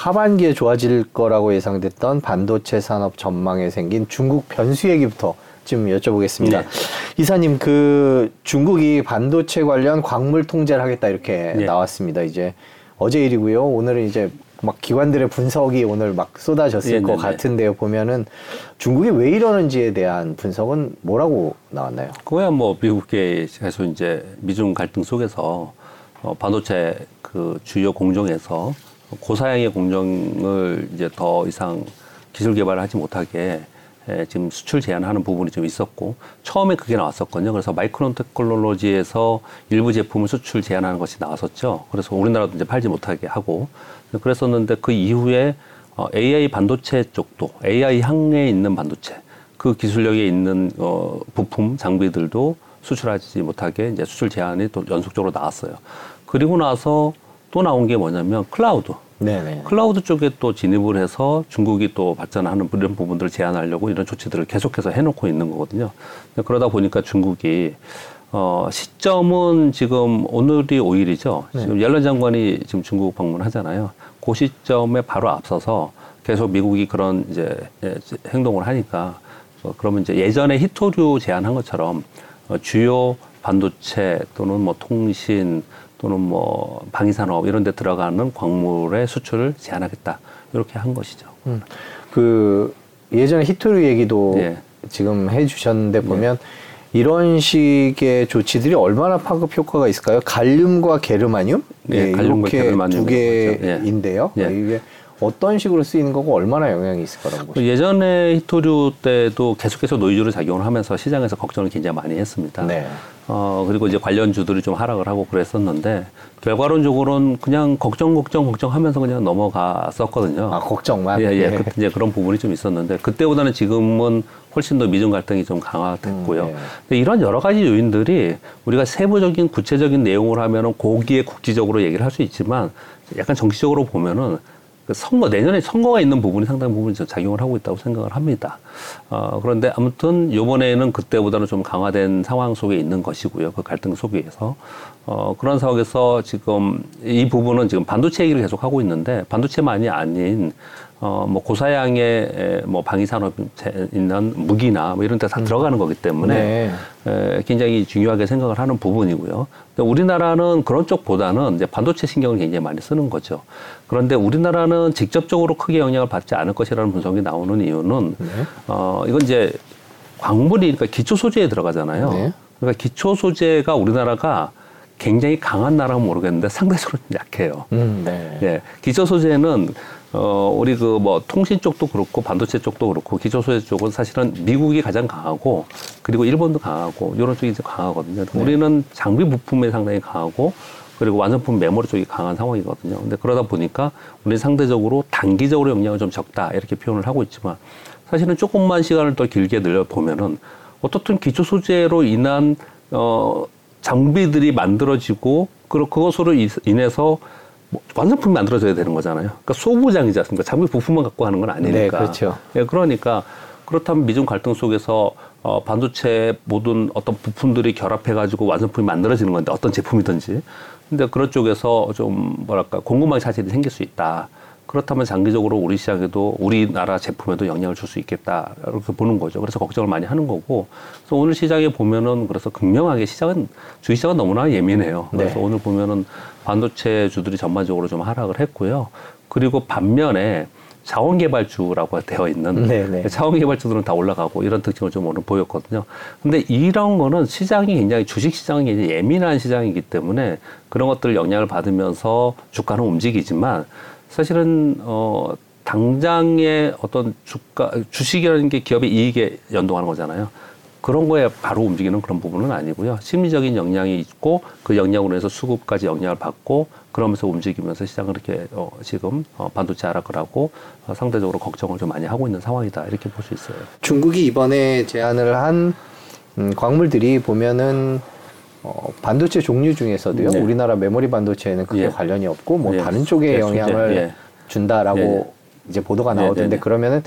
하반기에 좋아질 거라고 예상됐던 반도체 산업 전망에 생긴 중국 변수 얘기부터 좀 여쭤보겠습니다. 네. 이사님, 그 중국이 반도체 관련 광물 통제를 하겠다 이렇게 네. 나왔습니다. 이제 어제 일이고요. 오늘은 이제 막 기관들의 분석이 오늘 막 쏟아졌을 네, 것 네, 네. 같은데요. 보면은 중국이 왜 이러는지에 대한 분석은 뭐라고 나왔나요? 그거야 뭐 미국계 계속 이제 미중 갈등 속에서 어, 반도체 그 주요 공정에서 고사양의 공정을 이제 더 이상 기술 개발을 하지 못하게 에, 지금 수출 제한하는 부분이 좀 있었고 처음에 그게 나왔었거든요. 그래서 마이크론 테크놀로지에서 일부 제품을 수출 제한하는 것이 나왔었죠. 그래서 우리나라도 이제 팔지 못하게 하고 그랬었는데 그 이후에 어, AI 반도체 쪽도 AI 향에 있는 반도체 그 기술력에 있는 어, 부품 장비들도 수출하지 못하게 이제 수출 제한이 또 연속적으로 나왔어요. 그리고 나서 또 나온 게 뭐냐면 클라우드. 네네. 클라우드 쪽에 또 진입을 해서 중국이 또 발전하는 이런 부분들을 제한하려고 이런 조치들을 계속해서 해놓고 있는 거거든요. 그러다 보니까 중국이 어, 시점은 지금 오늘이 5일이죠. 지금 옐런 장관이 지금 중국 방문하잖아요. 그 시점에 바로 앞서서 계속 미국이 그런 이제 예, 행동을 하니까 어, 그러면 이제 예전에 히토류 제한한 것처럼 어, 주요 반도체 또는 뭐 통신 또는 뭐 방위산업 이런 데 들어가는 광물의 수출을 제한하겠다. 이렇게 한 것이죠. 음, 그 예전에 히토류 얘기도 예. 지금 해 주셨는데 보면 이런 식의 조치들이 얼마나 파급 효과가 있을까요? 갈륨과 게르마늄, 예, 갈륨과 이렇게 게르마늄 두. 예. 개인데요. 예. 이게 어떤 식으로 쓰이는 거고 얼마나 영향이 있을 거라고 보십니까? 예전에 히토류 때도 계속해서 노이즈를 작용을 하면서 시장에서 걱정을 굉장히 많이 했습니다. 네. 어, 그리고 이제 관련 주들이 좀 하락을 하고 그랬었는데, 결과론적으로는 그냥 걱정, 걱정, 걱정 하면서 그냥 넘어갔었거든요. 아 걱정만. 예, 예. 네. 그, 이제 그런 부분이 좀 있었는데, 그때보다는 지금은 훨씬 더 미중 갈등이 좀 강화됐고요. 음, 네. 이런 여러 가지 요인들이 우리가 세부적인 구체적인 내용을 하면은 거기에 국지적으로 얘기를 할 수 있지만, 약간 정치적으로 보면은 그 선거 내년에 선거가 있는 부분이 상당 부분 좀 작용을 하고 있다고 생각을 합니다. 어, 그런데 아무튼 이번에는 그때보다는 좀 강화된 상황 속에 있는 것이고요. 그 갈등 속에서 어, 그런 상황에서 지금 이 부분은 지금 반도체 얘기를 계속 하고 있는데 반도체만이 아닌 어, 뭐 고사양의 에, 뭐 방위 산업 있는 무기나 뭐 이런 데 다 들어가는 거기 때문에 네. 에, 굉장히 중요하게 생각을 하는 부분이고요. 우리나라는 그런 쪽보다는 이제 반도체 신경을 굉장히 많이 쓰는 거죠. 그런데 우리나라는 직접적으로 크게 영향을 받지 않을 것이라는 분석이 나오는 이유는 네. 어, 이건 이제 광물이 그러니까 기초 소재에 들어가잖아요. 네. 그러니까 기초 소재가 우리나라가 굉장히 강한 나라면 모르겠는데 상대적으로 좀 약해요. 음, 네. 예, 기초 소재는 어 우리 그 뭐 통신 쪽도 그렇고 반도체 쪽도 그렇고 기초 소재 쪽은 사실은 미국이 가장 강하고 그리고 일본도 강하고 이런 쪽이 이제 강하거든요. 우리는 장비 부품에 상당히 강하고 그리고 완성품 메모리 쪽이 강한 상황이거든요. 근데 그러다 보니까 우리 상대적으로 단기적으로 영향은 좀 적다 이렇게 표현을 하고 있지만 사실은 조금만 시간을 더 길게 늘려 보면은 어떻든 기초 소재로 인한 어 장비들이 만들어지고 그리고 그것으로 이- 인해서 뭐 완성품이 만들어져야 되는 거잖아요. 그러니까 소부장이지 않습니까? 장비 부품만 갖고 하는 건 아니니까. 네, 그렇죠. 예, 그러니까 그렇다면 미중 갈등 속에서 어, 반도체 모든 어떤 부품들이 결합해가지고 완성품이 만들어지는 건데 어떤 제품이든지. 근데 그런 쪽에서 좀 뭐랄까 공급망 차질이 생길 수 있다. 그렇다면 장기적으로 우리 시장에도 우리나라 제품에도 영향을 줄 수 있겠다 이렇게 보는 거죠. 그래서 걱정을 많이 하는 거고. 그래서 오늘 시장에 보면은 그래서 극명하게 시장은 주식 시장은 너무나 예민해요. 그래서 네. 오늘 보면은 반도체 주들이 전반적으로 좀 하락을 했고요. 그리고 반면에 자원개발주라고 되어 있는 네네. 자원개발주들은 다 올라가고 이런 특징을 좀 오늘 보였거든요. 근데 이런 거는 시장이 굉장히 주식 시장이 굉장히 예민한 시장이기 때문에 그런 것들 영향을 받으면서 주가는 움직이지만 사실은 어 당장의 어떤 주가 주식이라는 게 기업의 이익에 연동하는 거잖아요. 그런 거에 바로 움직이는 그런 부분은 아니고요. 심리적인 영향이 있고 그 영향으로 해서 수급까지 영향을 받고 그러면서 움직이면서 시장을 이렇게 어, 지금 어, 반도체 하락을 하고 어, 상대적으로 걱정을 좀 많이 하고 있는 상황이다 이렇게 볼 수 있어요. 중국이 이번에 제안을 한 음, 광물들이 보면은 어, 반도체 종류 중에서도요. 네. 우리나라 메모리 반도체에는 크게 예. 관련이 없고 뭐 예. 다른 쪽에 예, 영향을 예. 준다라고 예, 예. 이제 보도가 네, 나오던데. 그러면은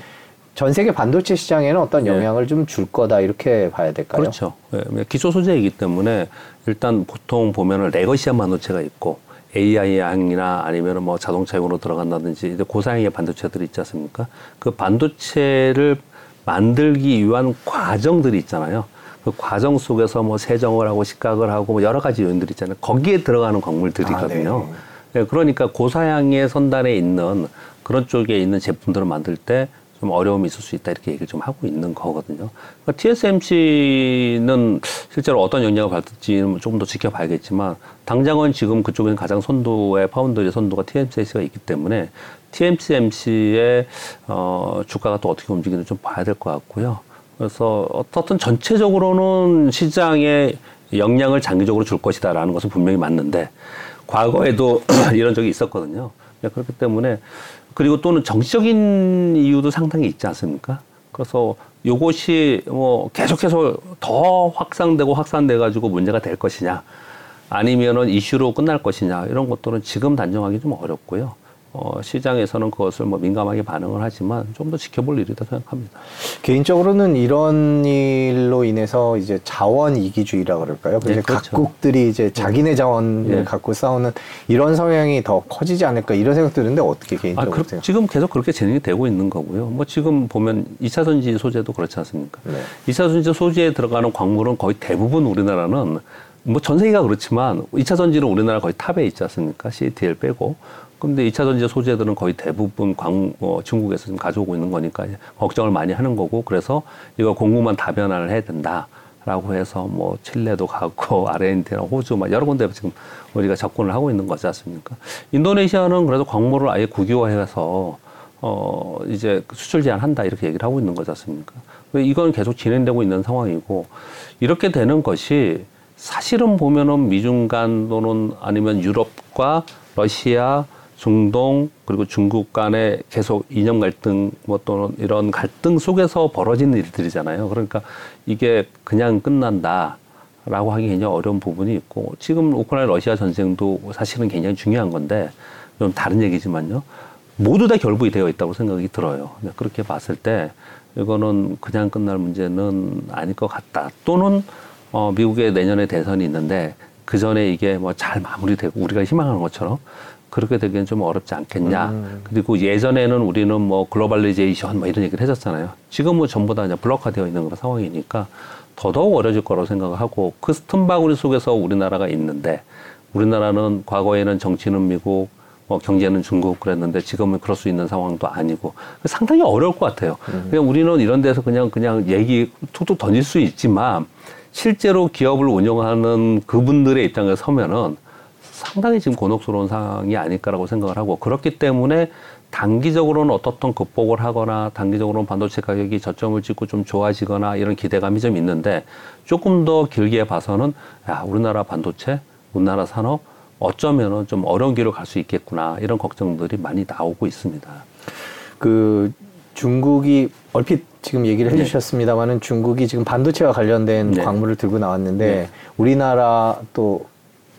전 세계 반도체 시장에는 어떤 예. 영향을 좀 줄 거다 이렇게 봐야 될까요? 그렇죠. 예, 기초 소재이기 때문에 일단 보통 보면은 레거시한 반도체가 있고 AI향이나 아니면 뭐 자동차용으로 들어간다든지 이제 고사양의 반도체들이 있지 않습니까? 그 반도체를 만들기 위한 과정들이 있잖아요. 그 과정 속에서 뭐 세정을 하고 식각을 하고 뭐 여러 가지 요인들이 있잖아요. 거기에 들어가는 광물들이거든요. 아, 네, 그러니까 고사양의 선단에 있는 그런 쪽에 있는 제품들을 만들 때 좀 어려움이 있을 수 있다 이렇게 얘기를 좀 하고 있는 거거든요. 그러니까 TSMC는 실제로 어떤 영향을 받을지는 조금 더 지켜봐야겠지만 당장은 지금 그쪽에는 가장 선도의 파운드의 선도가 TSMC가 있기 때문에 TSMC의 어, 주가가 또 어떻게 움직이는지 좀 봐야 될 것 같고요. 그래서 어떻든 전체적으로는 시장에 영향을 장기적으로 줄 것이다라는 것은 분명히 맞는데 과거에도 이런 적이 있었거든요. 네, 그렇기 때문에 그리고 또는 정치적인 이유도 상당히 있지 않습니까? 그래서 요것이 뭐 계속해서 더 확산되고 확산돼 가지고 문제가 될 것이냐 아니면은 이슈로 끝날 것이냐 이런 것들은 지금 단정하기 좀 어렵고요. 어, 시장에서는 그것을 뭐 민감하게 반응을 하지만 좀 더 지켜볼 일이다 생각합니다. 개인적으로는 이런 일로 인해서 이제 자원 이기주의라 그럴까요? 네, 그렇죠. 각국들이 이제 자기네 자원을 네. 갖고 싸우는 이런 성향이 더 커지지 않을까 이런 생각 드는데 어떻게 아, 개인적으로 그, 생각? 지금 계속 그렇게 진행이 되고 있는 거고요. 뭐 지금 보면 이차 전지 소재도 그렇지 않습니까? 네. 이차 전지 소재에 들어가는 광물은 거의 대부분 우리나라는 뭐 전 세계가 그렇지만 이차 전지는 우리나라 거의 탑에 있지 않습니까? CATL 빼고. 근데 이차 전지 소재들은 거의 대부분 광, 어, 중국에서 지금 가져오고 있는 거니까 걱정을 많이 하는 거고 그래서 이거 공급만 다변화를 해야 된다. 라고 해서 뭐 칠레도 가고 아르헨티나, 호주 막 여러 군데 지금 우리가 접근을 하고 있는 거지 않습니까? 인도네시아는 그래서 광물을 아예 국유화해서 어 이제 수출 제한한다 이렇게 얘기를 하고 있는 거지 않습니까? 이건 계속 진행되고 있는 상황이고 이렇게 되는 것이 사실은 보면은 미중 간 또는 아니면 유럽과 러시아, 중동 그리고 중국 간에 계속 이념 갈등 뭐 또는 이런 갈등 속에서 벌어지는 일들이잖아요. 그러니까 이게 그냥 끝난다. 라고 하기 굉장히 어려운 부분이 있고 지금 우크라이나 러시아 전쟁도 사실은 굉장히 중요한 건데 좀 다른 얘기지만요. 모두 다 결부이 되어 있다고 생각이 들어요. 그렇게 봤을 때 이거는 그냥 끝날 문제는 아닐 것 같다. 또는 어, 미국의 내년에 대선이 있는데 그 전에 이게 뭐 잘 마무리되고 우리가 희망하는 것처럼 그렇게 되기엔 좀 어렵지 않겠냐. 그리고 예전에는 우리는 뭐 globalization 뭐 이런 얘기를 했었잖아요. 지금은 뭐 전부 다 이제 블록화되어 있는 그런 상황이니까 더더욱 어려질 거라고 생각을 하고 그 틈바구니 속에서 우리나라가 있는데 우리나라는 과거에는 정치는 미국, 뭐 경제는 중국 그랬는데 지금은 그럴 수 있는 상황도 아니고 상당히 어려울 것 같아요. 그냥 우리는 이런 데서 그냥 그냥 얘기 툭툭 던질 수 있지만 실제로 기업을 운영하는 그분들의 입장에 서면은 상당히 지금 곤혹스러운 상황이 아닐까라고 생각을 하고 그렇기 때문에 단기적으로는 어떻든 극복을 하거나 단기적으로는 반도체 가격이 저점을 찍고 좀 좋아지거나 이런 기대감이 좀 있는데 조금 더 길게 봐서는 야 우리나라 반도체, 우리나라 산업 어쩌면은 좀 어려운 길을 갈수 있겠구나 이런 걱정들이 많이 나오고 있습니다. 그 중국이 얼핏 지금 얘기를 네. 해주셨습니다만은 중국이 지금 반도체와 관련된 네. 광물을 들고 나왔는데 네. 우리나라 또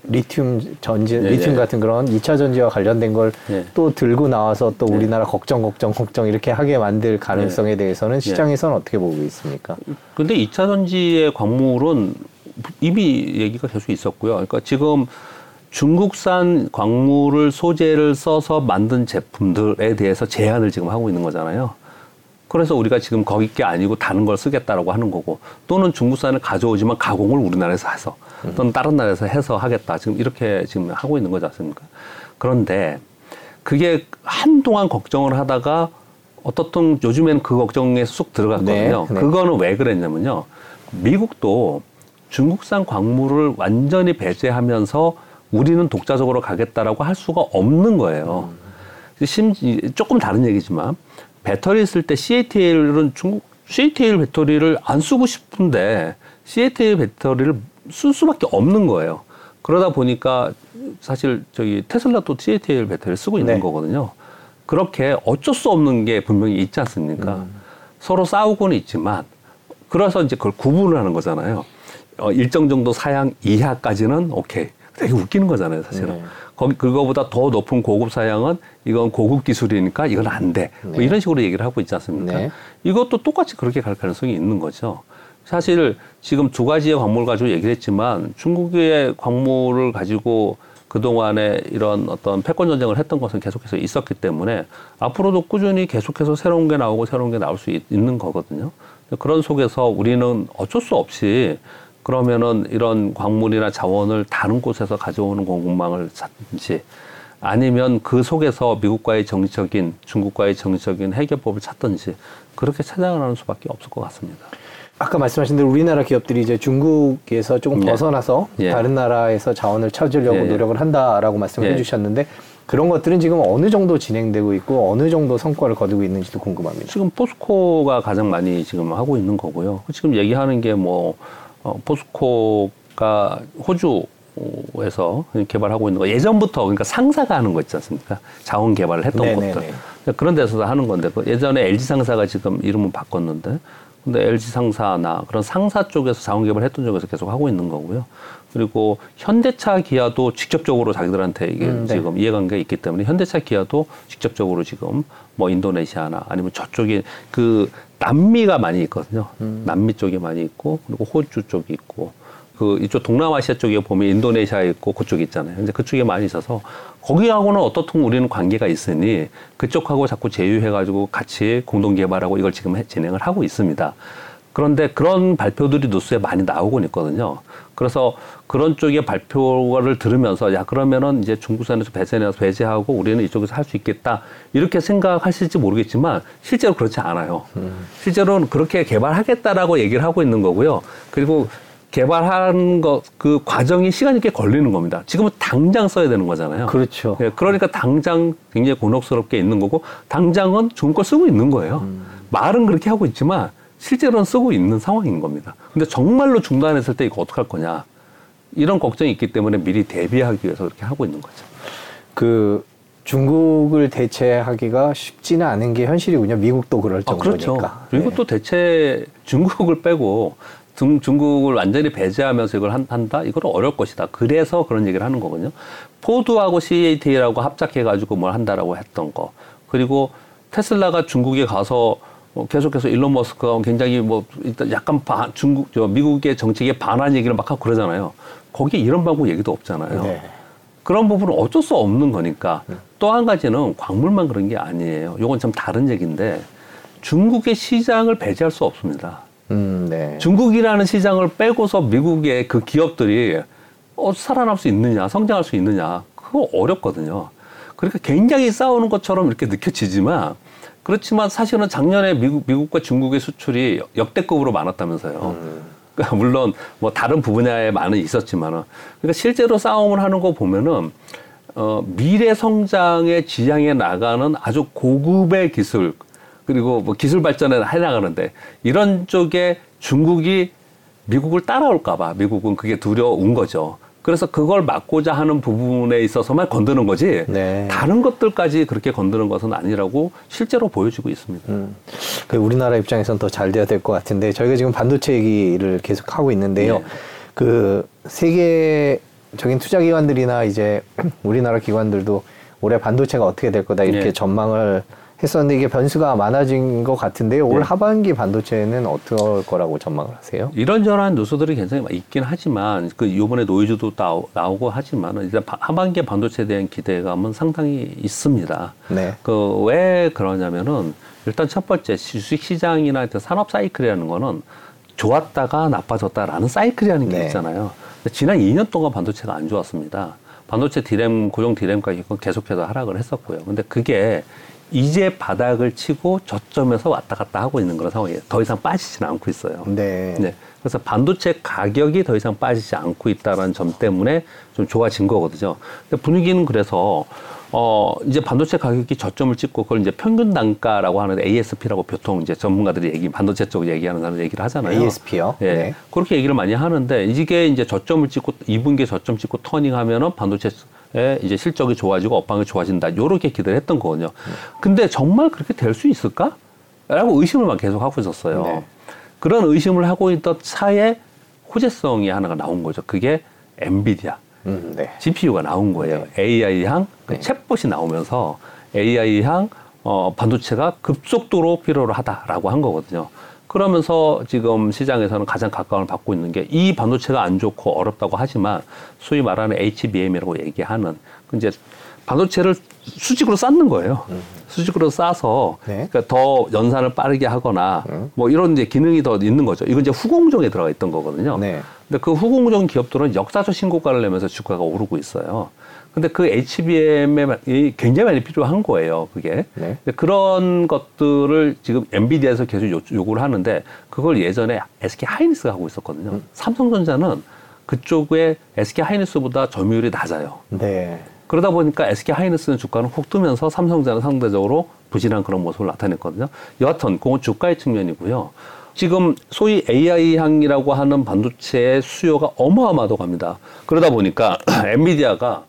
리튬 전지, 네, 리튬 네. 같은 그런 이차 전지와 관련된 걸또 네. 들고 나와서 또 네. 우리나라 걱정, 걱정, 걱정 이렇게 하게 만들 가능성에 대해서는 시장에서는 어떻게 보고 있습니까? 근데 이차 전지의 광물은 이미 얘기가 계속 있었고요. 그러니까 지금 중국산 광물을 소재를 써서 만든 제품들에 대해서 제한을 지금 하고 있는 거잖아요. 그래서 우리가 지금 거기 게 아니고 다른 걸 쓰겠다라고 하는 거고 또는 중국산을 가져오지만 가공을 우리나라에서 해서 또는 다른 나라에서 해서 하겠다. 지금 이렇게 지금 하고 있는 거지 않습니까? 그런데 그게 한동안 걱정을 하다가 어떻든 요즘엔 그 걱정에 쑥 들어갔거든요. 네, 네. 그거는 왜 그랬냐면요. 미국도 중국산 광물을 완전히 배제하면서 우리는 독자적으로 가겠다라고 할 수가 없는 거예요. 심지 조금 다른 얘기지만 배터리 쓸 때 CATL은 중국 CATL 배터리를 안 쓰고 싶은데 CATL 배터리를 쓸 수밖에 없는 거예요. 그러다 보니까 사실 저기 테슬라도 CATL 배터리를 쓰고 있는 네. 거거든요. 그렇게 어쩔 수 없는 게 분명히 있지 않습니까? 서로 싸우고는 있지만 그래서 이제 그걸 구분을 하는 거잖아요. 어, 일정 정도 사양 이하까지는 오케이. 되게 웃기는 거잖아요, 사실은. 네. 거기 그거보다 더 높은 고급 사양은 이건 고급 기술이니까 이건 안 돼. 뭐 네. 이런 식으로 얘기를 하고 있지 않습니까? 네. 이것도 똑같이 그렇게 갈 가능성이 있는 거죠. 사실 지금 두 가지의 광물 가지고 얘기를 했지만 중국의 광물을 가지고 그동안에 이런 어떤 패권 전쟁을 했던 것은 계속해서 있었기 때문에 앞으로도 꾸준히 계속해서 새로운 게 나오고 새로운 게 나올 수 있, 는 거거든요. 그런 속에서 우리는 어쩔 수 없이 그러면은 이런 광물이나 자원을 다른 곳에서 가져오는 공급망을 찾든지 아니면 그 속에서 미국과의 정치적인 중국과의 정치적인 해결법을 찾든지 그렇게 찾아가는 수밖에 없을 것 같습니다. 아까 말씀하신 대로 우리나라 기업들이 이제 중국에서 조금 네. 벗어나서 예. 다른 나라에서 자원을 찾으려고 예, 예. 노력을 한다라고 말씀을 예. 해주셨는데 그런 것들은 지금 어느 정도 진행되고 있고 어느 정도 성과를 거두고 있는지도 궁금합니다. 지금 포스코가 가장 많이 지금 하고 있는 거고요. 지금 얘기하는 게뭐 어, 포스코가 호주에서 개발하고 있는 거 예전부터 그러니까 상사가 하는 거 있지 않습니까? 자원 개발을 했던 네네네. 것들 그런 데서 하는 건데 그 예전에 LG 상사가 지금 이름은 바꿨는데 근데 LG 상사나 그런 상사 쪽에서 자원 개발했던 쪽에서 계속 하고 있는 거고요. 그리고 현대차 기아도 직접적으로 자기들한테 이게 음, 네. 지금 이해관계가 있기 때문에 현대차 기아도 직접적으로 지금 뭐 인도네시아나 아니면 저쪽에 그 남미가 많이 있거든요. 남미 쪽에 많이 있고 그리고 호주 쪽이 있고 그 이쪽 동남아시아 쪽에 보면 인도네시아 있고 그쪽 있잖아요. 근데 그쪽에 많이 있어서 거기하고는 어떻든 우리는 관계가 있으니 그쪽하고 자꾸 제휴해가지고 같이 공동 개발하고 이걸 지금 해- 진행을 하고 있습니다. 그런데 그런 발표들이 뉴스에 많이 나오곤 있거든요. 그래서 그런 쪽의 발표를 들으면서 야 그러면은 이제 중국산에서 배제해서 배제하고 우리는 이쪽에서 할 수 있겠다 이렇게 생각하실지 모르겠지만 실제로 그렇지 않아요. 실제로는 그렇게 개발하겠다라고 얘기를 하고 있는 거고요. 그리고 개발하는 것그 과정이 시간이 꽤 걸리는 겁니다. 지금은 당장 써야 되는 거잖아요. 그렇죠. 예, 그러니까 당장 굉장히 곤혹스럽게 있는 거고 당장은 중국 걸 쓰고 있는 거예요. 말은 그렇게 하고 있지만 실제로는 쓰고 있는 상황인 겁니다. 근데 정말로 중단했을 때 이거 어떡할 거냐 이런 걱정이 있기 때문에 미리 대비하기 위해서 그렇게 하고 있는 거죠. 그 중국을 대체하기가 쉽지는 않은 게 현실이군요. 미국도 그럴 아, 정도니까. 그렇죠. 그리고 네. 또 대체 중국을 빼고 중, 중국을 완전히 배제하면서 이걸 한, 한다? 이건 어려울 것이다. 그래서 그런 얘기를 하는 거거든요. 포드하고 CAT라고 합작해가지고 뭘 한다라고 했던 거. 그리고 테슬라가 중국에 가서 어, 계속해서 일론 머스크가 굉장히 뭐 일단 약간 반, 중국 저 미국의 정책에 반한 얘기를 막 하고 그러잖아요. 거기에 이런 방법 얘기도 없잖아요. 네. 그런 부분은 어쩔 수 없는 거니까 또한 가지는 광물만 그런 게 아니에요. 요건 좀 다른 얘기인데 중국의 시장을 배제할 수 없습니다. 음, 네. 중국이라는 시장을 빼고서 미국의 그 기업들이 어, 살아날 수 있느냐, 성장할 수 있느냐, 그거 어렵거든요. 그러니까 굉장히 싸우는 것처럼 이렇게 느껴지지만 그렇지만 사실은 작년에 미국, 미국과 중국의 수출이 역대급으로 많았다면서요. 그러니까 물론 뭐 다른 분야에 많은 있었지만은 그러니까 실제로 싸움을 하는 거 보면은 어, 미래 성장의 지향에 나가는 아주 고급의 기술 그리고 뭐 기술 발전에 해 나가는데 이런 쪽에 중국이 미국을 따라올까봐 미국은 그게 두려운 거죠. 그래서 그걸 막고자 하는 부분에 있어서만 건드는 거지 네. 다른 것들까지 그렇게 건드는 것은 아니라고 실제로 보여지고 있습니다. 음, 그 우리나라 입장에서는 더잘 돼야 될 것 같은데 저희가 지금 반도체 얘기를 계속 하고 있는데요. 네. 그 세계적인 투자 기관들이나 이제 우리나라 기관들도 올해 반도체가 어떻게 될 거다 이렇게 네. 전망을 했었는데 이게 변수가 많아진 것 같은데요. 올 네. 하반기 반도체는 어떨 거라고 전망을 하세요? 이런저런 뉴스들이 굉장히 있긴 하지만 그 이번에 노이즈도 나오, 나오고 하지만 일단 바- 하반기 반도체에 대한 기대감은 상당히 있습니다. 네. 그 왜 그러냐면은 일단 첫 번째 주식 시장이나 산업 사이클이라는 거는 좋았다가 나빠졌다라는 사이클이라는 게 네. 있잖아요. 지난 2년 동안 반도체가 안 좋았습니다. 반도체 디램 고정 디램 가격은 계속해서 하락을 했었고요. 근데 그게 이제 바닥을 치고 저점에서 왔다 갔다 하고 있는 그런 상황이에요. 더 이상 빠지지는 않고 있어요. 네. 네. 그래서 반도체 가격이 더 이상 빠지지 않고 있다는 점 때문에 좀 좋아진 거거든요. 근데 분위기는 그래서 어 이제 반도체 가격이 저점을 찍고 그걸 이제 평균 단가라고 하는 ASP라고 보통 이제 전문가들이 얘기 반도체 쪽 얘기하는 사람 얘기를 하잖아요. ASP요? 예. 네. 그렇게 얘기를 많이 하는데 이게 이제 저점을 찍고 2분기에 저점 찍고 터닝하면은 반도체의 이제 실적이 좋아지고 업황이 좋아진다. 요렇게 기대를 했던 거거든요. 근데 정말 그렇게 될 수 있을까? 라고 의심을 막 계속 하고 있었어요. 네. 그런 의심을 하고 있던 차에 호재성이 하나가 나온 거죠. 그게 엔비디아. 음, 네. GPU가 나온 거예요. AI향 그 네. 챗봇이 나오면서 AI향 어, 반도체가 급속도로 필요로 하다라고 한 거거든요. 그러면서 지금 시장에서는 가장 각광을 받고 있는 게 이 반도체가 안 좋고 어렵다고 하지만 소위 말하는 HBM이라고 얘기하는 그 이제 반도체를 수직으로 쌓는 거예요. 수직으로 싸서 네. 그러니까 더 연산을 빠르게 하거나 뭐 이런 이제 기능이 더 있는 거죠. 이건 이제 후공정에 들어가 있던 거거든요. 네. 근데 그 후공정 기업들은 역사적 신고가를 내면서 주가가 오르고 있어요. 근데 그 HBM에 굉장히 많이 필요한 거예요, 그게. 네. 그런 것들을 지금 엔비디아에서 계속 요, 요구를 하는데 그걸 예전에 SK 하이닉스가 하고 있었거든요. 음. 삼성전자는 그쪽에 SK 하이닉스보다 점유율이 낮아요. 네. 그러다 보니까 SK 하이닉스는 주가는 훅 뜨면서 삼성전자는 상대적으로 부진한 그런 모습을 나타냈거든요. 여하튼 그건 주가의 측면이고요. 지금 소위 AI 향이라고 하는 반도체의 수요가 어마어마하다고 합니다. 그러다 보니까 엔비디아가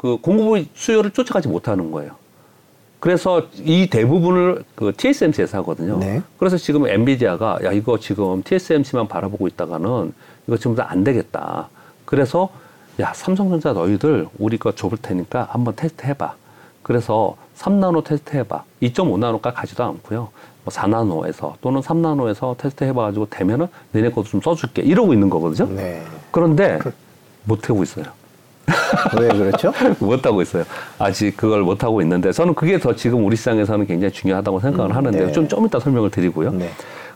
그 공급 수요를 쫓아가지 못하는 거예요. 그래서 이 대부분을 그 TSMC에서 하거든요. 네. 그래서 지금 엔비디아가 야 이거 지금 TSMC만 바라보고 있다가는 이거 지금 다안 되겠다. 그래서 야 삼성전자 너희들 우리 거 줘볼 테니까 한번 테스트 해봐. 그래서 3나노 테스트 해봐. 2.5나노까지 가지도 않고요. 뭐 4나노에서 또는 3나노에서 테스트 해봐가지고 되면은 너네 것도 좀 써줄게. 이러고 있는 거거든요. 네. 그런데 못 하고 있어요. 왜 그렇죠? 못 하고 있어요. 아직 그걸 못 하고 있는데 저는 그게 더 지금 우리 시장에서는 굉장히 중요하다고 생각을 음, 하는데 네. 좀좀 이따 설명을 드리고요. 네.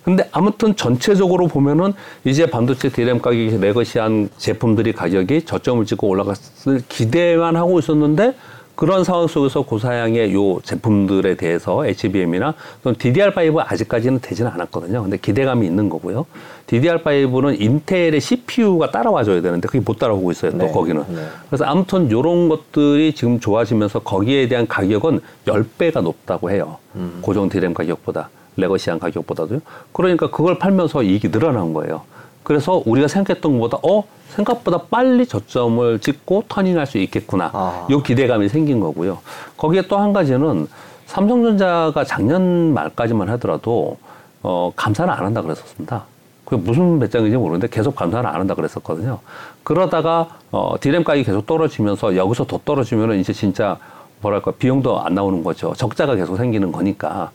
근데 아무튼 전체적으로 보면은 이제 반도체 디램 가격이 레거시한 제품들이 가격이 저점을 찍고 올라갔을 기대만 하고 있었는데 그런 상황 속에서 고사양의 요 제품들에 대해서 HBM이나 또는 DDR5 아직까지는 되지는 않았거든요. 근데 기대감이 있는 거고요. DDR5는 인텔의 CPU가 따라와줘야 되는데 그게 못 따라오고 있어요. 또 네, 거기는. 네. 그래서 아무튼 요런 것들이 지금 좋아지면서 거기에 대한 가격은 10배가 높다고 해요. 음. 고정 디램 가격보다. 레거시한 가격보다도요. 그러니까 그걸 팔면서 이익이 늘어난 거예요. 그래서 우리가 생각했던 것보다 어 생각보다 빨리 저점을 찍고 터닝할 수 있겠구나. 아. 요 기대감이 생긴 거고요. 거기에 또 한 가지는 삼성전자가 작년 말까지만 하더라도 어 감사는 안 한다 그랬었습니다. 그게 무슨 배짱인지 모르는데 계속 감사를 안 한다 그랬었거든요. 그러다가 어 디램 가격이 계속 떨어지면서 여기서 더 떨어지면은 이제 진짜 뭐랄까 비용도 안 나오는 거죠. 적자가 계속 생기는 거니까.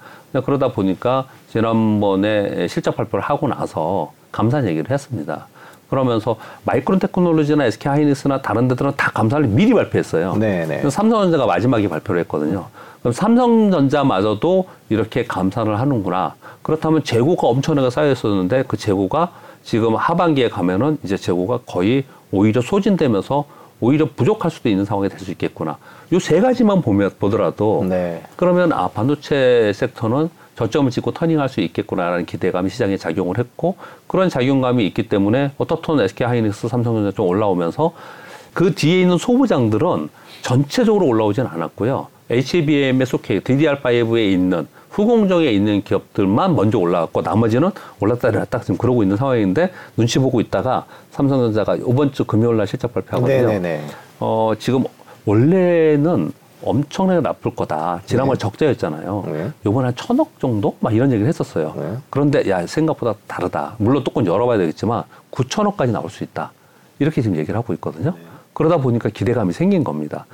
그러다 보니까 지난번에 실적 발표를 하고 나서 감사 얘기를 했습니다. 그러면서 마이크론 테크놀로지나 SK 하이닉스나 다른 데들은 다 감사를 미리 발표했어요. 네, 네. 삼성전자가 마지막에 발표를 했거든요. 그럼 삼성전자마저도 이렇게 감산을 하는구나. 그렇다면 재고가 엄청나게 쌓여 있었는데 그 재고가 지금 하반기에 가면은 이제 재고가 거의 오히려 소진되면서 오히려 부족할 수도 있는 상황이 될 수 있겠구나. 요 세 가지만 보면 보더라도 네. 그러면 아 반도체 섹터는 저점을 찍고 터닝할 수 있겠구나라는 기대감이 시장에 작용을 했고 그런 작용감이 있기 때문에 어떻든 SK 하이닉스, 삼성전자 좀 올라오면서 그 뒤에 있는 소부장들은 전체적으로 올라오진 않았고요. HBM에 속해 DDR5에 있는 후공정에 있는 기업들만 먼저 올라왔고 나머지는 올랐다 내렸다 지금 그러고 있는 상황인데 눈치 보고 있다가 삼성전자가 이번 주 금요일 날 실적 발표하거든요. 네네네. 어, 지금 원래는 엄청나게 나쁠 거다. 지난번 네. 적자였잖아요. 네. 요번에 한 천억 정도? 막 이런 얘기를 했었어요. 네. 그런데 야, 생각보다 다르다. 물론 뚜껑 열어봐야 되겠지만 9천억까지 나올 수 있다. 이렇게 지금 얘기를 하고 있거든요. 그러다 보니까 기대감이 생긴 겁니다.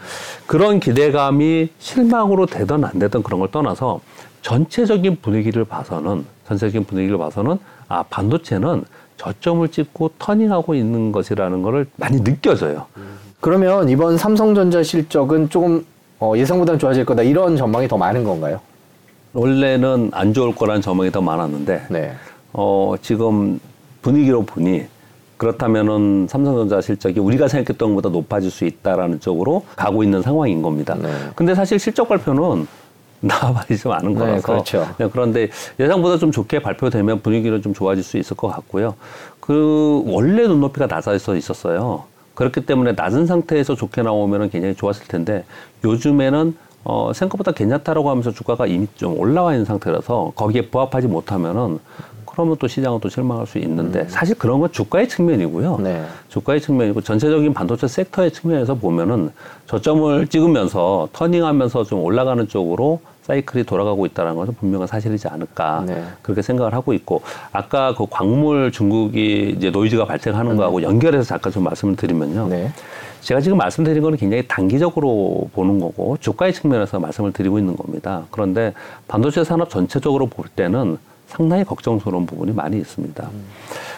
그런 기대감이 실망으로 되든 안 되든 그런 걸 떠나서 전체적인 분위기를 봐서는 전체적인 분위기를 봐서는 아 반도체는 저점을 찍고 터닝하고 있는 것이라는 거를 많이 느껴져요. 그러면 이번 삼성전자 실적은 조금 어, 예상보다는 좋아질 거다 이런 전망이 더 많은 건가요? 원래는 안 좋을 거라는 전망이 더 많았는데 네. 어, 지금 분위기로 보니 그렇다면은 삼성전자 실적이 우리가 생각했던 것보다 높아질 수 있다라는 쪽으로 가고 있는 상황인 겁니다. 네. 근데 사실 실적 발표는 나와봐야지 않은 네, 거라서 그렇죠. 네, 그런데 예상보다 좀 좋게 발표되면 분위기는 좀 좋아질 수 있을 것 같고요. 그 원래 눈높이가 낮아져 있었어요. 그렇기 때문에 낮은 상태에서 좋게 나오면은 굉장히 좋았을 텐데 요즘에는 어, 생각보다 괜찮다라고 하면서 주가가 이미 좀 올라와 있는 상태라서 거기에 부합하지 못하면은 그러면 또 시장은 또 실망할 수 있는데 사실 그런 건 주가의 측면이고요. 음. 네. 주가의 측면이고 전체적인 반도체 섹터의 측면에서 보면은 저점을 찍으면서 터닝하면서 좀 올라가는 쪽으로 사이클이 돌아가고 있다는 것은 분명한 사실이지 않을까 네. 그렇게 생각을 하고 있고 아까 그 광물 중국이 이제 노이즈가 발생하는 거하고 연결해서 잠깐 좀 말씀을 드리면요. 네. 제가 지금 말씀드린 거는 굉장히 단기적으로 보는 거고 주가의 측면에서 말씀을 드리고 있는 겁니다. 그런데 반도체 산업 전체적으로 볼 때는 상당히 걱정스러운 부분이 많이 있습니다.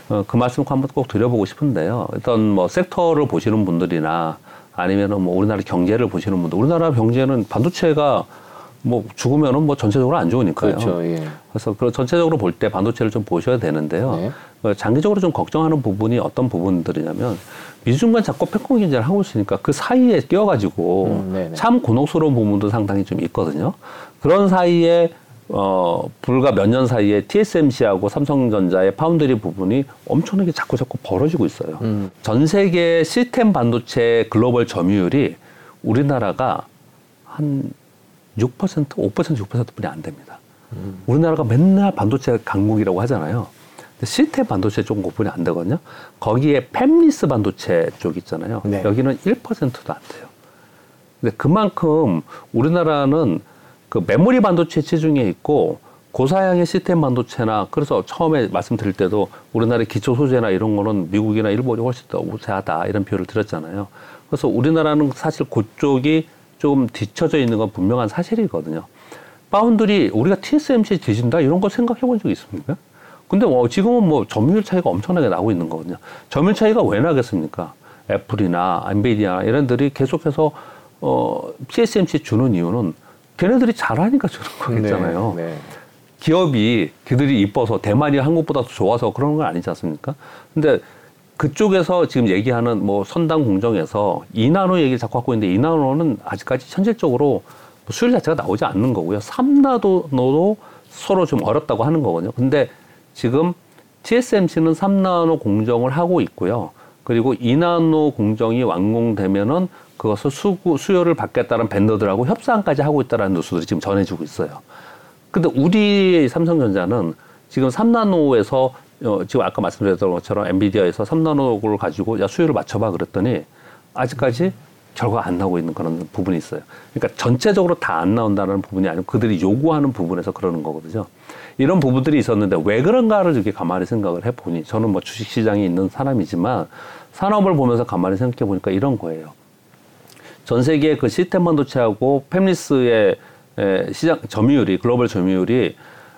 어, 그 말씀 한번 꼭 드려보고 싶은데요. 일단 뭐 섹터를 보시는 분들이나 아니면은 뭐 우리나라 경제를 보시는 분들, 우리나라 경제는 반도체가 뭐 죽으면은 뭐 전체적으로 안 좋으니까요. 그렇죠. 예. 그래서 그 전체적으로 볼 때 반도체를 좀 보셔야 되는데요. 네. 어, 장기적으로 좀 걱정하는 부분이 어떤 부분들이냐면 미중간 자꾸 패권 경쟁을 하고 있으니까 그 사이에 끼어가지고 음, 네네. 참 곤혹스러운 부분도 상당히 좀 있거든요. 그런 사이에 어 불과 몇 년 사이에 TSMC하고 삼성전자의 파운드리 부분이 엄청나게 자꾸 자꾸 벌어지고 있어요. 음. 전 세계 시스템 반도체 글로벌 점유율이 우리나라가 한 6%, 5%, 6%뿐이 안 됩니다. 우리나라가 맨날 반도체 강국이라고 하잖아요. 시스템 반도체 쪽 부분이 안 되거든요. 거기에 팹리스 반도체 쪽 있잖아요. 네. 여기는 1%도 안 돼요. 근데 그만큼 우리나라는 그 메모리 반도체 치중에 있고 고사양의 시스템 반도체나 그래서 처음에 말씀드릴 때도 우리나라의 기초 소재나 이런 거는 미국이나 일본이 훨씬 더 우세하다 이런 표현을 드렸잖아요. 그래서 우리나라는 사실 그쪽이 좀 뒤처져 있는 건 분명한 사실이거든요. 파운드리 우리가 TSMC 뒤진다 이런 거 생각해 본 적 있습니까? 근데 뭐 지금은 뭐 점유율 차이가 엄청나게 나고 있는 거거든요. 점유율 차이가 왜 나겠습니까? 애플이나 엔비디아 이런 들이 계속해서 어 TSMC 주는 이유는 걔네들이 잘하니까 주는 거겠잖아요. 네. 네. 기업이 그들이 이뻐서 대만이 한국보다 더 좋아서 그런 건 아니지 않습니까? 근데 그쪽에서 지금 얘기하는 뭐 선당 공정에서 이나노 얘기 자꾸 하고 있는데 이나노는 아직까지 현실적으로 뭐 수율 자체가 나오지 않는 거고요. 삼나노도 서로 좀 어렵다고 하는 거거든요. 근데 지금 TSMC는 삼나노 공정을 하고 있고요. 그리고 이나노 공정이 완공되면은 그것을 수구, 수요를 받겠다는 밴더들하고 협상까지 하고 있다라는 뉴스들이 지금 전해지고 있어요. 근데 우리 삼성전자는 지금 3나노에서 어, 지금 아까 말씀드렸던 것처럼 엔비디아에서 3나노를 가지고 야 수요를 맞춰봐 그랬더니 아직까지 결과가 안 나오고 있는 그런 부분이 있어요. 그러니까 전체적으로 다 안 나온다는 부분이 아니고 그들이 요구하는 부분에서 그러는 거거든요. 이런 부분들이 있었는데 왜 그런가를 이렇게 가만히 생각을 해보니 저는 뭐 주식시장에 있는 사람이지만 산업을 보면서 가만히 생각해 보니까 이런 거예요. 전 세계 그 시스템 반도체하고 팹리스의 에, 시장 점유율이 글로벌 점유율이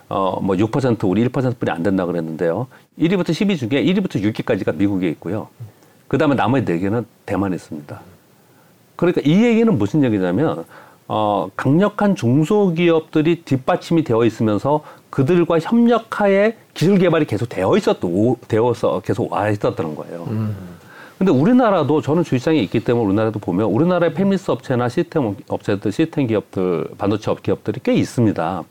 어 뭐 6% 우리 1%뿐이 안 된다 그랬는데요. 1위부터 10위 중에 1위부터 6위까지가 미국에 있고요. 그 다음에 나머지 4개는 대만에 있습니다. 그러니까 이 얘기는 무슨 얘기냐면 어 강력한 중소기업들이 뒷받침이 되어 있으면서 그들과 협력하에 기술 개발이 계속 되어 있었고 되어서 계속 와 있었다는 거예요. 근데 우리나라도 저는 주식시장에 있기 때문에 우리나라도 보면 우리나라의 페미스 업체나 시스템 업체들, 시스템 기업들, 반도체 업 기업들이 꽤 있습니다.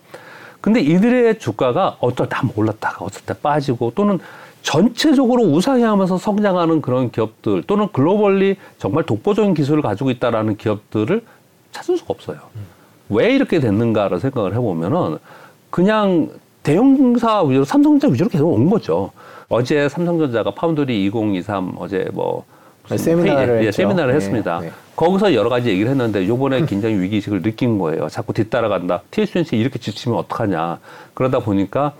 근데 이들의 주가가 어떨 때 한번 올랐다가 어떨 때 빠지고 또는 전체적으로 우상향하면서 성장하는 그런 기업들 또는 글로벌리 정말 독보적인 기술을 가지고 있다라는 기업들을 찾을 수가 없어요. 왜 이렇게 됐는가를 생각을 해보면은 그냥 대형사 위주로 삼성전자 위주로 계속 온 거죠. 어제 삼성전자가 파운드리 2023 어제 뭐 무슨 세미나를 회의, 예. 세미나를 네, 했습니다. 네. 거기서 여러 가지 얘기를 했는데 요번에 굉장히 위기의식을 느낀 거예요. 자꾸 뒤따라간다. TSMC 이렇게 지치면 어떡하냐. 그러다 보니까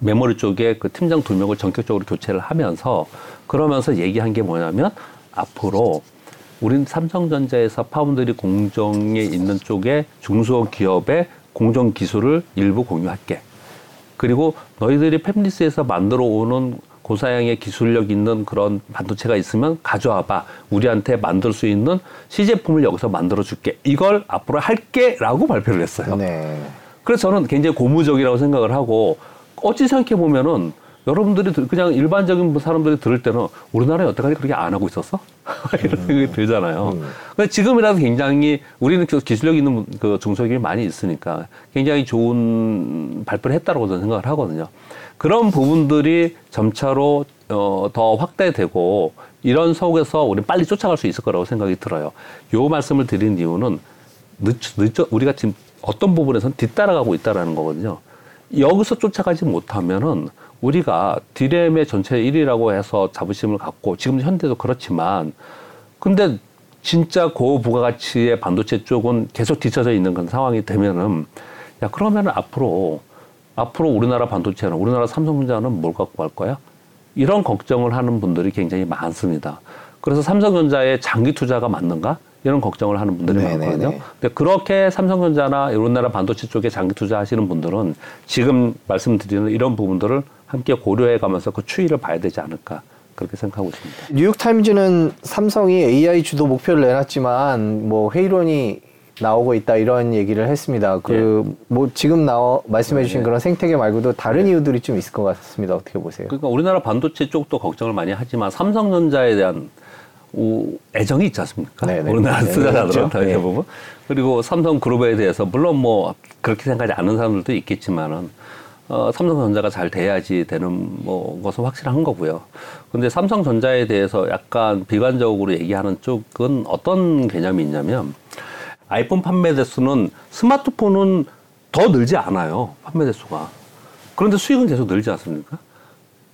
메모리 쪽에 그 팀장 두 명을 전격적으로 교체를 하면서 그러면서 얘기한 게 뭐냐면 앞으로 우린 삼성전자에서 파운드리 공정에 있는 쪽에 중소기업의 공정 기술을 일부 공유할게. 그리고 너희들이 팹리스에서 만들어 오는 고사양의 기술력 있는 그런 반도체가 있으면 가져와봐. 우리한테 만들 수 있는 시제품을 여기서 만들어 줄게. 이걸 앞으로 할게라고 발표를 했어요. 네. 그래서 저는 굉장히 고무적이라고 생각을 하고 어찌 생각해 보면은 여러분들이 들- 그냥 일반적인 사람들이 들을 때는 우리나라에 여태까지 그렇게 안 하고 있었어? 이런 생각이 들잖아요. 근데 지금이라도 굉장히 우리는 그 기술력 있는 그 중소기업이 많이 있으니까 굉장히 좋은 발표를 했다고 저는 생각을 하거든요. 그런 부분들이 점차로 어, 더 확대되고 이런 속에서 우리 빨리 쫓아갈 수 있을 거라고 생각이 들어요. 요 말씀을 드린 이유는 늦, 늦어 우리가 지금 어떤 부분에서는 뒤따라가고 있다라는 거거든요. 여기서 쫓아가지 못하면은 우리가 디램의 전체 1위라고 해서 자부심을 갖고 지금 현대도 그렇지만 근데 진짜 고부가가치의 반도체 쪽은 계속 뒤쳐져 있는 그런 상황이 되면은 야 그러면은 앞으로 앞으로 우리나라 반도체는 우리나라 삼성전자는 뭘 갖고 갈 거야? 이런 걱정을 하는 분들이 굉장히 많습니다. 그래서 삼성전자의 장기 투자가 맞는가? 이런 걱정을 하는 분들이 네네네. 많거든요. 근데 그렇게 삼성전자나 우리나라 반도체 쪽에 장기 투자하시는 분들은 지금 말씀드리는 이런 부분들을 함께 고려해 가면서 그 추이를 봐야 되지 않을까 그렇게 생각하고 있습니다. 뉴욕 타임즈는 삼성이 AI 주도 목표를 내놨지만 뭐 회의론이 나오고 있다 이런 얘기를 했습니다. 그뭐 지금 나와 말씀해 주신 네. 그런 생태계 말고도 다른 이유들이 좀 있을 것 같습니다. 어떻게 보세요? 그러니까 우리나라 반도체 쪽도 걱정을 많이 하지만 삼성전자에 대한 우- 애정이 있지 않습니까? 네네. 우리나라 네, 투자자들은 그렇죠. 네. 대부분 그리고 삼성그룹에 대해서 물론 뭐 그렇게 생각하지 않는 사람들도 있겠지만은 어, 삼성전자가 잘 돼야지 되는 뭐 것은 확실한 거고요. 근데 삼성전자에 대해서 약간 비관적으로 얘기하는 쪽은 어떤 개념이 있냐면 아이폰 판매 대수는 스마트폰은 더 늘지 않아요. 판매 대수가. 그런데 수익은 계속 늘지 않습니까?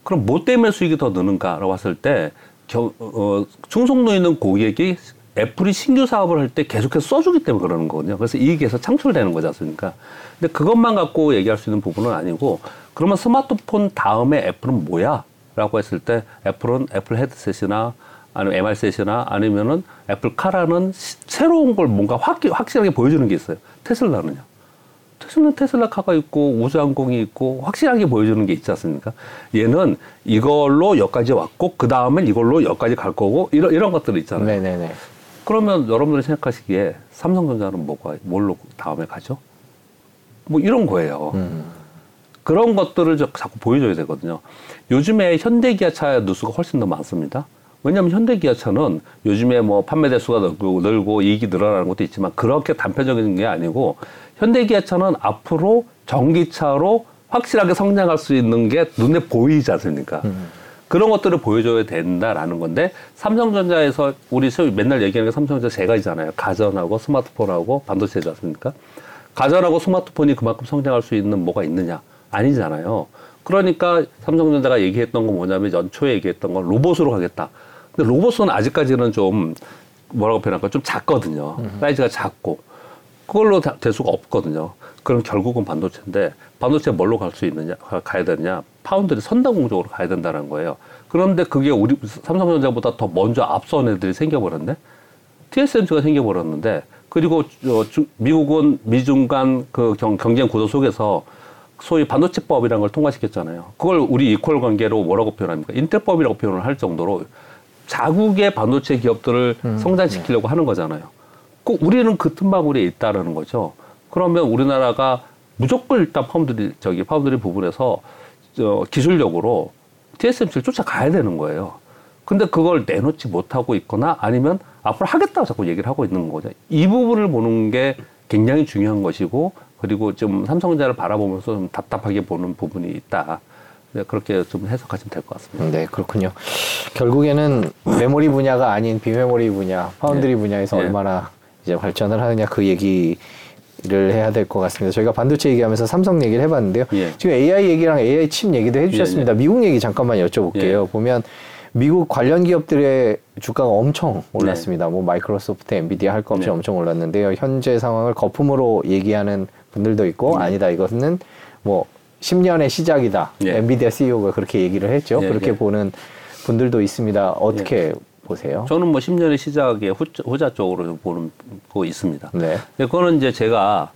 그럼 뭐 때문에 수익이 더 느는가라고 봤을 때 겨, 어, 충성도 있는 고객이 애플이 신규 사업을 할 때 계속해서 써주기 때문에 그러는 거거든요. 그래서 계속 창출되는 거지 않습니까? 근데 그것만 갖고 얘기할 수 있는 부분은 아니고 그러면 스마트폰 다음에 애플은 뭐야? 라고 했을 때 애플은 애플 헤드셋이나 아니면 MR셋이나 아니면은 애플 카라는 시- 새로운 걸 뭔가 확, 확실하게 보여주는 게 있어요. 테슬라는요. 테슬라 테슬라 카가 있고 우주항공이 있고 확실하게 보여주는 게 있지 않습니까? 얘는 이걸로 여기까지 왔고 그 다음엔 이걸로 여기까지 갈 거고 이런 이런 것들이 있잖아요. 네네네. 그러면 여러분들이 생각하시기에 삼성전자는 뭐가 뭘로 다음에 가죠? 뭐 이런 거예요. 음. 그런 것들을 저- 자꾸 보여줘야 되거든요. 요즘에 현대 기아차 뉴스가 훨씬 더 많습니다. 왜냐하면 현대 기아차는 요즘에 뭐 판매 대수가 늘고, 늘고 이익이 늘어나는 것도 있지만 그렇게 단편적인 게 아니고 현대 기아차는 앞으로 전기차로 확실하게 성장할 수 있는 게 눈에 보이지 않습니까? 그런 것들을 보여줘야 된다라는 건데 삼성전자에서 우리 소위 맨날 얘기하는 게 삼성전자 세 가지잖아요. 가전하고 스마트폰하고 반도체지 않습니까? 가전하고 스마트폰이 그만큼 성장할 수 있는 뭐가 있느냐? 아니잖아요. 그러니까 삼성전자가 얘기했던 건 뭐냐면 연초에 얘기했던 건 로봇으로 가겠다. 근데 로봇은 아직까지는 좀 뭐라고 표현할까 좀 작거든요. 사이즈가 작고 그걸로 다- 될 수가 없거든요. 그럼 결국은 반도체인데 반도체 뭘로 갈 수 있느냐 가- 가야 되느냐 파운드리 선단 공정으로 가야 된다는 거예요. 그런데 그게 우리 삼성전자보다 더 먼저 앞선 애들이 생겨버렸네. TSMC가 생겨버렸는데 그리고 어, 주- 미국은 미중 간 그 경쟁 구도 속에서 소위 반도체법이라는 걸 통과시켰잖아요. 그걸 우리 이퀄 관계로 뭐라고 표현합니까? 인텔법이라고 표현을 할 정도로 자국의 반도체 기업들을 성장시키려고 하는 거잖아요. 꼭 우리는 그 틈바구리에 있다라는 거죠. 그러면 우리나라가 무조건 일단 파운드리 저기 파운드리 부분에서 저 기술력으로 TSMC를 쫓아가야 되는 거예요. 근데 그걸 내놓지 못하고 있거나 아니면 앞으로 하겠다고 자꾸 얘기를 하고 있는 거죠. 이 부분을 보는 게 굉장히 중요한 것이고 그리고 좀 삼성전자를 바라보면서 좀 답답하게 보는 부분이 있다. 네, 그렇게 좀 해석하시면 될 것 같습니다. 네, 그렇군요. 결국에는 메모리 분야가 아닌 비메모리 분야, 파운드리 네. 분야에서 네. 얼마나 이제 발전을 하느냐 그 얘기 를 해야 될 것 같습니다. 저희가 반도체 얘기하면서 삼성 얘기를 해봤는데요. 예. 지금 AI 얘기랑 AI 칩 얘기도 해주셨습니다. 미국 얘기 잠깐만 여쭤볼게요. 예. 보면 미국 관련 기업들의 주가가 엄청 네. 올랐습니다. 뭐 마이크로소프트, 엔비디아 할거 없이 네. 엄청 올랐는데요. 현재 상황을 거품으로 얘기하는 분들도 있고 네. 아니다 이것은 뭐 10년의 시작이다. 예. 엔비디아 CEO가 그렇게 얘기를 했죠. 예, 그렇게 예. 보는 분들도 있습니다. 어떻게 보세요? 저는 뭐 10년의 시작의 후자, 쪽으로 좀 보는 거 있습니다. 네. 근데 그거는 이제 제가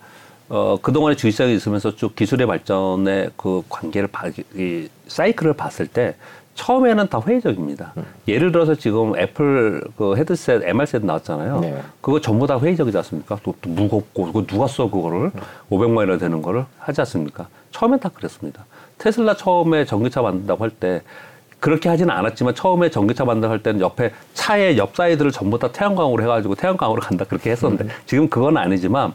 어, 그동안의 주식시장에 있으면서 쭉 기술의 발전의 그 관계를 봐, 이 사이클을 봤을 때 처음에는 다 회의적입니다. 음. 예를 들어서 지금 애플 그 헤드셋, MR셋 나왔잖아요. 네. 그거 전부 다 회의적이지 않습니까? 또, 또 무겁고, 그거 누가 써, 그거를? 음. 500만이나 되는 거를 하지 않습니까? 처음엔 다 그랬습니다. 테슬라 처음에 전기차 만든다고 할 때 그렇게 하지는 않았지만 처음에 전기차 만든다고 할 때는 옆에 차의 옆 사이드를 전부 다 태양광으로 해가지고 태양광으로 간다 그렇게 했었는데 지금 그건 아니지만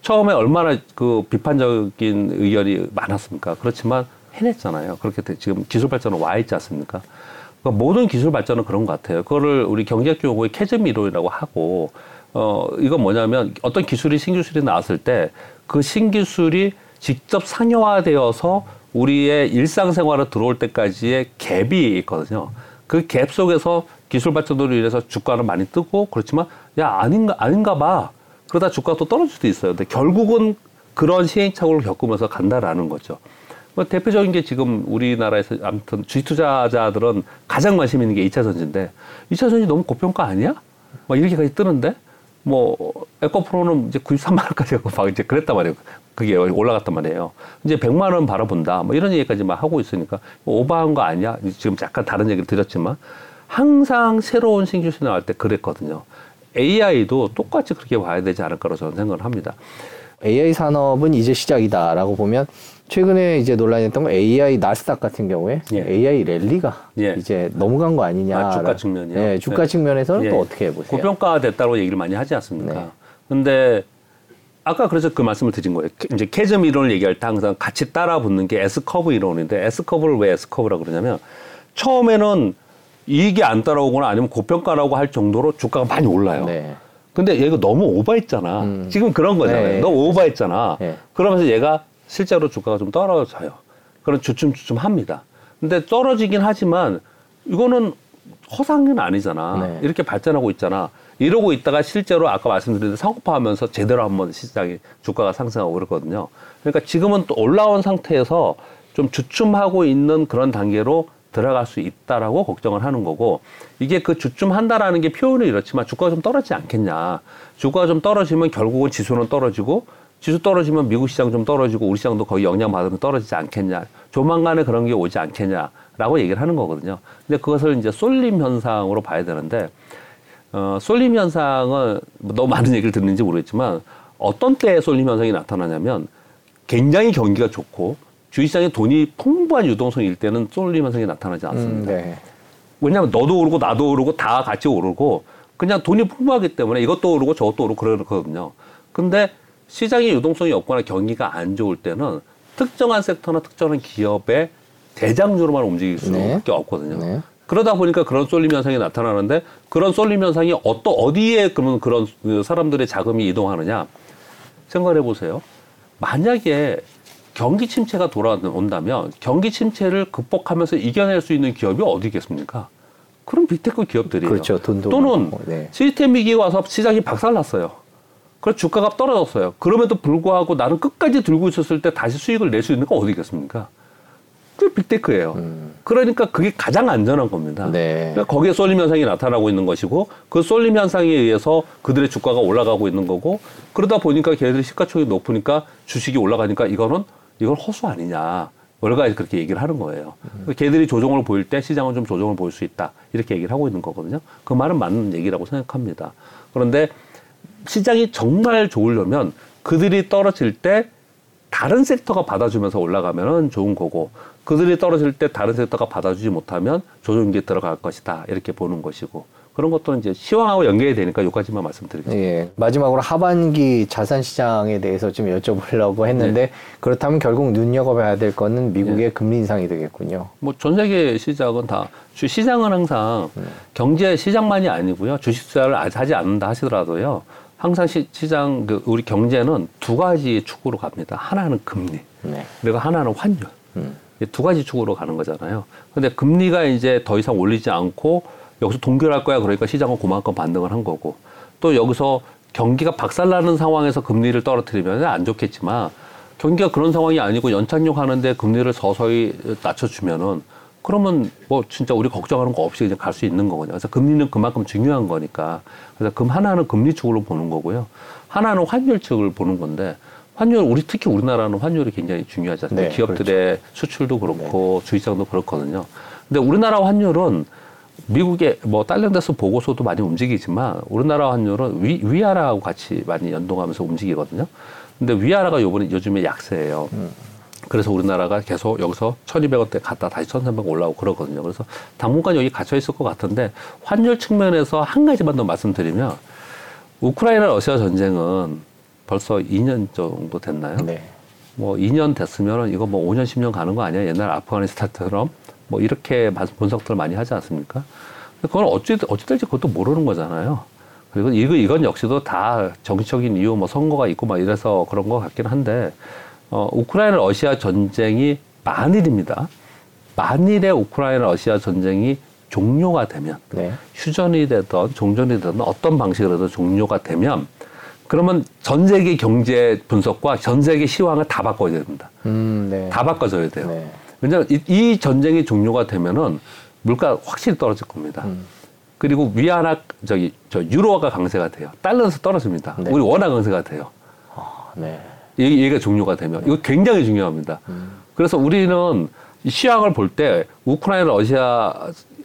처음에 얼마나 그 비판적인 의견이 많았습니까? 그렇지만 해냈잖아요. 그렇게 돼- 지금 기술 발전은 와 있지 않습니까? 그러니까 모든 기술 발전은 그런 것 같아요. 그거를 우리 경제학 용어의 chasm 이론이라고 하고 어 이건 뭐냐면 어떤 기술이 신기술이 나왔을 때 그 신기술이 직접 상용화되어서 우리의 일상생활에 들어올 때까지의 갭이 있거든요. 그 갭 속에서 기술 발전으로 인해서 주가는 많이 뜨고 그렇지만 야 아닌가 아닌가 봐. 그러다 주가가 또 떨어질 수도 있어요. 근데 결국은 그런 시행착오를 겪으면서 간다라는 거죠. 뭐 대표적인 게 지금 우리나라에서 아무튼 주식 투자자들은 가장 관심 있는 게 2차 전지인데 2차 전지 너무 고평가 아니야? 막 이렇게까지 뜨는데 뭐 에코프로는 이제 93만 원까지 하고 막 이제 그랬단 말이에요. 그게 올라갔단 말이에요. 이제 100만 원 바라본다. 뭐 이런 얘기까지 막 하고 있으니까 오버한 거 아니야? 지금 약간 다른 얘기를 드렸지만 항상 새로운 신규시 나올 때 그랬거든요. AI도 똑같이 그렇게 봐야 되지 않을까로 저는 생각을 합니다. AI 산업은 이제 시작이다라고 보면 최근에 이제 논란이 됐던 건 AI 나스닥 같은 경우에 예. AI 랠리가 예. 이제 넘어간 거 아니냐. 아, 주가 측면이요? 네, 주가 네. 측면에서는 예. 또 어떻게 보세요? 고평가 됐다고 얘기를 많이 하지 않습니까? 네. 근데 아까 그래서 그 말씀을 드린 거예요. 캐- 이제 chasm 이론을 얘기할 때 항상 같이 따라 붙는 게 S 커브 이론인데 S 커브를 왜 S 커브라고 그러냐면 처음에는 이익이 안 따라오거나 아니면 고평가라고 할 정도로 주가가 많이 올라요. 네. 근데 얘가 너무 오버했잖아. 지금 그런 거잖아요. 네. 너무 오버했잖아. 네. 그러면서 얘가 실제로 주가가 좀 떨어져요. 그런 주춤주춤 합니다. 근데 떨어지긴 하지만 이거는 허상은 아니잖아. 네. 이렇게 발전하고 있잖아. 이러고 있다가 실제로 아까 말씀드린 상업화하면서 제대로 한번 시장이 주가가 상승하고 그렇거든요. 그러니까 지금은 또 올라온 상태에서 좀 주춤하고 있는 그런 단계로 들어갈 수 있다라고 걱정을 하는 거고 이게 그 주춤 한다라는 게 표현은 이렇지만 주가가 좀 떨어지지 않겠냐. 주가가 좀 떨어지면 결국은 지수는 떨어지고 지수 떨어지면 미국 시장 좀 떨어지고 우리 시장도 거의 영향받으면 떨어지지 않겠냐. 조만간에 그런 게 오지 않겠냐라고 얘기를 하는 거거든요. 근데 그것을 이제 쏠림 현상으로 봐야 되는데 어, 쏠림 현상은 뭐 너무 많은 얘기를 듣는지 모르겠지만 어떤 때에 쏠림 현상이 나타나냐면 굉장히 경기가 좋고 주식시장에 돈이 풍부한 유동성일 때는 쏠림 현상이 나타나지 음, 않습니다. 네. 왜냐하면 너도 오르고 나도 오르고 다 같이 오르고 그냥 돈이 풍부하기 때문에 이것도 오르고 저것도 오르고 그러거든요. 근데 시장의 유동성이 없거나 경기가 안 좋을 때는 특정한 섹터나 특정한 기업의 대장주로만 움직일 수밖에 네. 없거든요. 네. 그러다 보니까 그런 쏠림 현상이 나타나는데 그런 쏠림 현상이 어떠 어디에 그러면 그런 그 사람들의 자금이 이동하느냐 생각해 보세요. 만약에 경기 침체가 돌아온다면 경기 침체를 극복하면서 이겨낼 수 있는 기업이 어디겠습니까? 그럼 빅테크 기업들이에요. 그렇죠. 돈도 또는 네. 시스템 위기가 와서 시장이 박살났어요. 그래서 주가가 떨어졌어요. 그럼에도 불구하고 나는 끝까지 들고 있었을 때 다시 수익을 낼 수 있는 거 어디겠습니까? 그 빅테크예요. 그러니까 그게 가장 안전한 겁니다. 음. 네. 그러니까 거기에 쏠림 현상이 나타나고 있는 것이고 그 쏠림 현상에 의해서 그들의 주가가 올라가고 있는 거고 그러다 보니까 걔네들이 시가총액이 높으니까 주식이 올라가니까 이거는 이건 허수 아니냐. 월가에서 그렇게 얘기를 하는 거예요. 음. 걔들이 조정을 보일 때 시장은 좀 조정을 보일 수 있다. 이렇게 얘기를 하고 있는 거거든요. 그 말은 맞는 얘기라고 생각합니다. 그런데 시장이 정말 좋으려면 그들이 떨어질 때 다른 섹터가 받아주면서 올라가면은 좋은 거고 그들이 떨어질 때 다른 섹터가 받아주지 못하면 조정기에 들어갈 것이다 이렇게 보는 것이고 그런 것들은 이제 시황하고 연결이 되니까 여기까지만 말씀드리겠습니다. 예. 마지막으로 하반기 자산 시장에 대해서 좀 여쭤보려고 했는데 그렇다면 결국 눈여겨봐야 될 거는 미국의 금리 인상이 되겠군요. 뭐 전 세계 시장은 다 주- 시장은 항상 경제 시장만이 아니고요 주식 투자를 하지 않는다 하시더라도요 항상 시, 시장 그 우리 경제는 두 가지 축으로 갑니다. 하나는 금리 네. 그리고 하나는 환율. 음. 이두 가지 축으로 가는 거잖아요. 근데 금리가 이제 더 이상 올리지 않고 여기서 동결할 거야 그러니까 시장은 그만큼 반등을 한 거고 또 여기서 경기가 박살나는 상황에서 금리를 떨어뜨리면 안 좋겠지만 경기가 그런 상황이 아니고 연착륙 하는데 금리를 서서히 낮춰주면은 그러면 뭐 진짜 우리 걱정하는 거 없이 그냥 갈 수 있는 거거든요. 그래서 금리는 그만큼 중요한 거니까. 그래서 금 하나는 금리 축으로 보는 거고요. 하나는 환율 측을 보는 건데 환율 우리 특히 우리나라는 환율이 굉장히 중요하지 않습니까? 네, 기업들의 수출도 그렇고 주식장도 그렇거든요. 근데 우리나라 환율은 미국의 뭐 딸린데서 보고서도 많이 움직이지만 우리나라 환율은 위, 위아라하고 같이 많이 연동하면서 움직이거든요. 근데 위아라가 요번에 요즘에 약세예요. 그래서 우리나라가 계속 여기서 1200원대 갔다 다시 1300원 올라오고 그러거든요. 그래서 당분간 여기 갇혀 있을 것 같은데 환율 측면에서 한 가지만 더 말씀드리면 우크라이나 러시아 전쟁은 벌써 2년 정도 됐나요? 네. 뭐 2년 됐으면 이거 뭐 5년 10년 가는 거 아니야? 옛날 아프가니스탄처럼 뭐 이렇게 마- 분석들 많이 하지 않습니까? 그건 어찌 어찌 될지 그것도 모르는 거잖아요. 그리고 이거 이건 역시도 다 정치적인 이유 뭐 선거가 있고 막 이래서 그런 것 같긴 한데 어 우크라이나 러시아 전쟁이 만일입니다. 만일에 우크라이나 러시아 전쟁이 종료가 되면 네. 휴전이 되든 종전이 되든 어떤 방식으로든 종료가 되면 그러면 전 세계 경제 분석과 전 세계 시황을 다 바꿔야 됩니다. 음, 네. 다 바꿔줘야 돼요. 네. 왜냐하면 이, 이 전쟁이 종료가 되면은 물가 확실히 떨어질 겁니다. 음. 그리고 위안화 저기 저 유로화가 강세가 돼요. 달러에서 떨어집니다. 네. 우리 원화 강세가 돼요. 아, 네. 이- 얘가 종료가 되면 이거 굉장히 중요합니다. 그래서 우리는 이 시황을 볼 때 우크라이나 러시아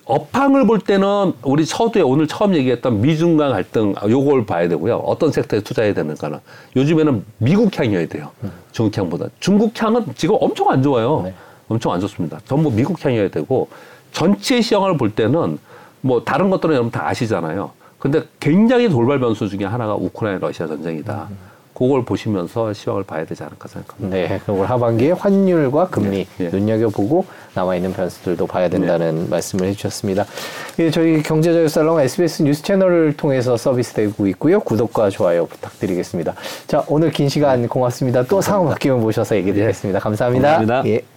업황을 볼 때는 우리 서두에 오늘 처음 얘기했던 미중 간 갈등 아, 요걸 봐야 되고요. 어떤 섹터에 투자해야 되는가는 요즘에는 미국 향이어야 돼요. 중국 향보다 중국 향은 지금 엄청 안 좋아요. 네. 엄청 안 좋습니다. 전부 미국 향이어야 되고 전체 시황을 볼 때는 뭐 다른 것들은 여러분 다 아시잖아요. 근데 굉장히 돌발 변수 중에 하나가 우크라이나 러시아 전쟁이다. 그걸 보시면서 시황을 봐야 되지 않을까 생각합니다. 네, 올 하반기에 환율과 금리 네. 눈여겨보고 남아있는 변수들도 봐야 된다는 말씀을 해주셨습니다. 예, 저희 경제자유살롱 SBS 뉴스 채널을 통해서 서비스되고 있고요. 구독과 좋아요 부탁드리겠습니다. 자, 오늘 긴 시간 고맙습니다. 또 상황 바뀌면 모셔서 얘기 드리겠습니다. 감사합니다. 고맙습니다. 예.